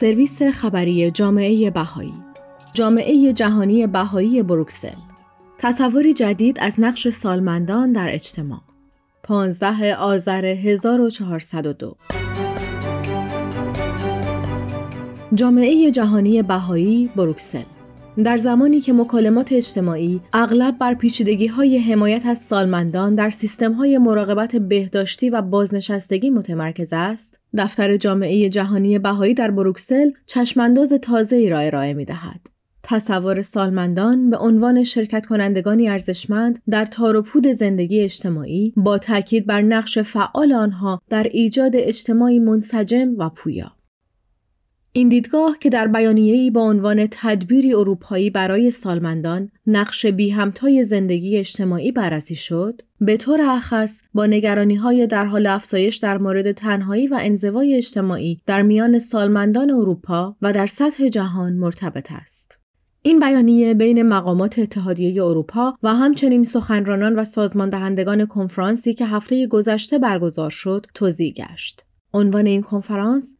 سرویس خبری جامعه بهایی. جامعه جهانی بهایی بروکسل. تصوری جدید از نقش سالمندان در اجتماع. 15 آذر 1402 جامعه جهانی بهایی بروکسل. در زمانی که مکالمات اجتماعی اغلب بر پیچیدگی های حمایت از سالمندان در سیستم های مراقبت بهداشتی و بازنشستگی متمرکز است، دفتر جامعه جهانی بهایی در بروکسل چشمانداز تازه ای را ارائه می دهد. تصور سالمندان به عنوان شرکت کنندگانی ارزشمند در تار و زندگی اجتماعی با تاکید بر نقش فعال آنها در ایجاد اجتماعی منسجم و پویا. این دیدگاه که در بیانیه‌ای با عنوان تدبیری اروپایی برای سالمندان نقش بی همتای زندگی اجتماعی بررسی شد به طور اخص با نگرانی های در حال افزایش در مورد تنهایی و انزوای اجتماعی در میان سالمندان اروپا و در سطح جهان مرتبط است. این بیانیه بین مقامات اتحادیه اروپا و همچنین سخنرانان و سازمان دهندگان کنفرانسی که هفته گذشته برگزار شد توضیح گشت. عنوان این کنفرانس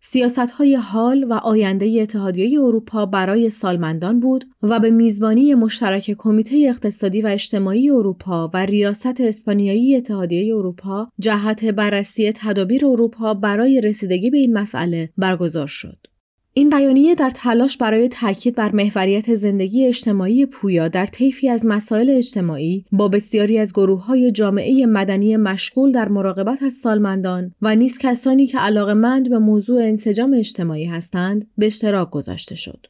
های حال و آینده اتحادیه اروپا برای سالمندان بود و به میزبانی مشترک کمیته اقتصادی و اجتماعی اروپا و ریاست اسپانیایی اتحادیه اروپا جهت بررسی تدابیر اروپا برای رسیدگی به این مسئله برگزار شد. این بیانیه در تلاش برای تاکید بر محوریت زندگی اجتماعی پویا در طیفی از مسائل اجتماعی با بسیاری از گروه های جامعه مدنی مشغول در مراقبت از سالمندان و نیز کسانی که علاقمند به موضوع انسجام اجتماعی هستند به اشتراک گذاشته شد.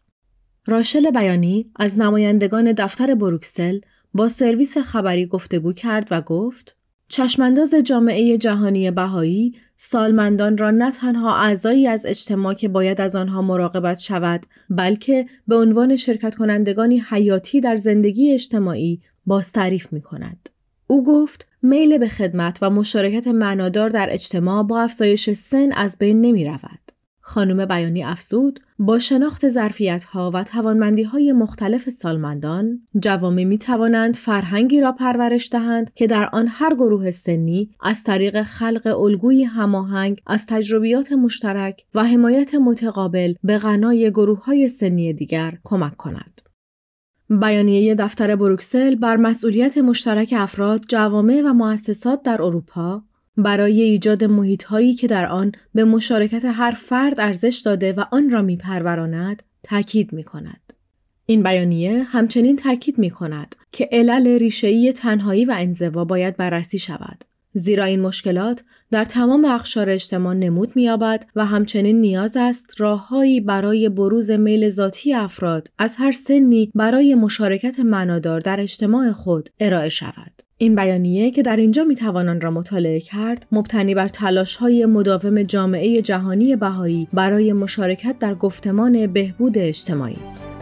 راشل بیانی از نمایندگان دفتر بروکسل با سرویس خبری گفتگو کرد و گفت چشمانداز جامعه جهانی بهایی سالمندان را نه تنها اعضایی از اجتماع که باید از آنها مراقبت شود بلکه به عنوان شرکت کنندگانی حیاتی در زندگی اجتماعی باز تعریف می کند. او گفت میل به خدمت و مشارکت معنادار در اجتماع با افزایش سن از بین نمی رود. خانم بیانی افزود با شناخت ظرفیت ها و توانمندی های مختلف سالمندان جوامع می توانند فرهنگی را پرورش دهند که در آن هر گروه سنی از طریق خلق الگوی هماهنگ از تجربیات مشترک و حمایت متقابل به غنای گروه های سنی دیگر کمک کند. بیانیه دفتر بروکسل بر مسئولیت مشترک افراد، جوامع و مؤسسات در اروپا برای ایجاد محیط هایی که در آن به مشارکت هر فرد ارزش داده و آن را میپروراند تاکید می کند. این بیانیه همچنین تاکید می کند که علل ریشه‌ای تنهایی و انزوا باید بررسی شود. زیرا این مشکلات در تمام اقشار اجتماع نمود می‌یابد و همچنین نیاز است راههایی برای بروز میل ذاتی افراد از هر سنی برای مشارکت معنادار در اجتماع خود ارائه شود. این بیانیه که در اینجا می‌توان را مطالعه کرد مبتنی بر تلاش های مداوم جامعه جهانی بهایی برای مشارکت در گفتمان بهبود اجتماعی است.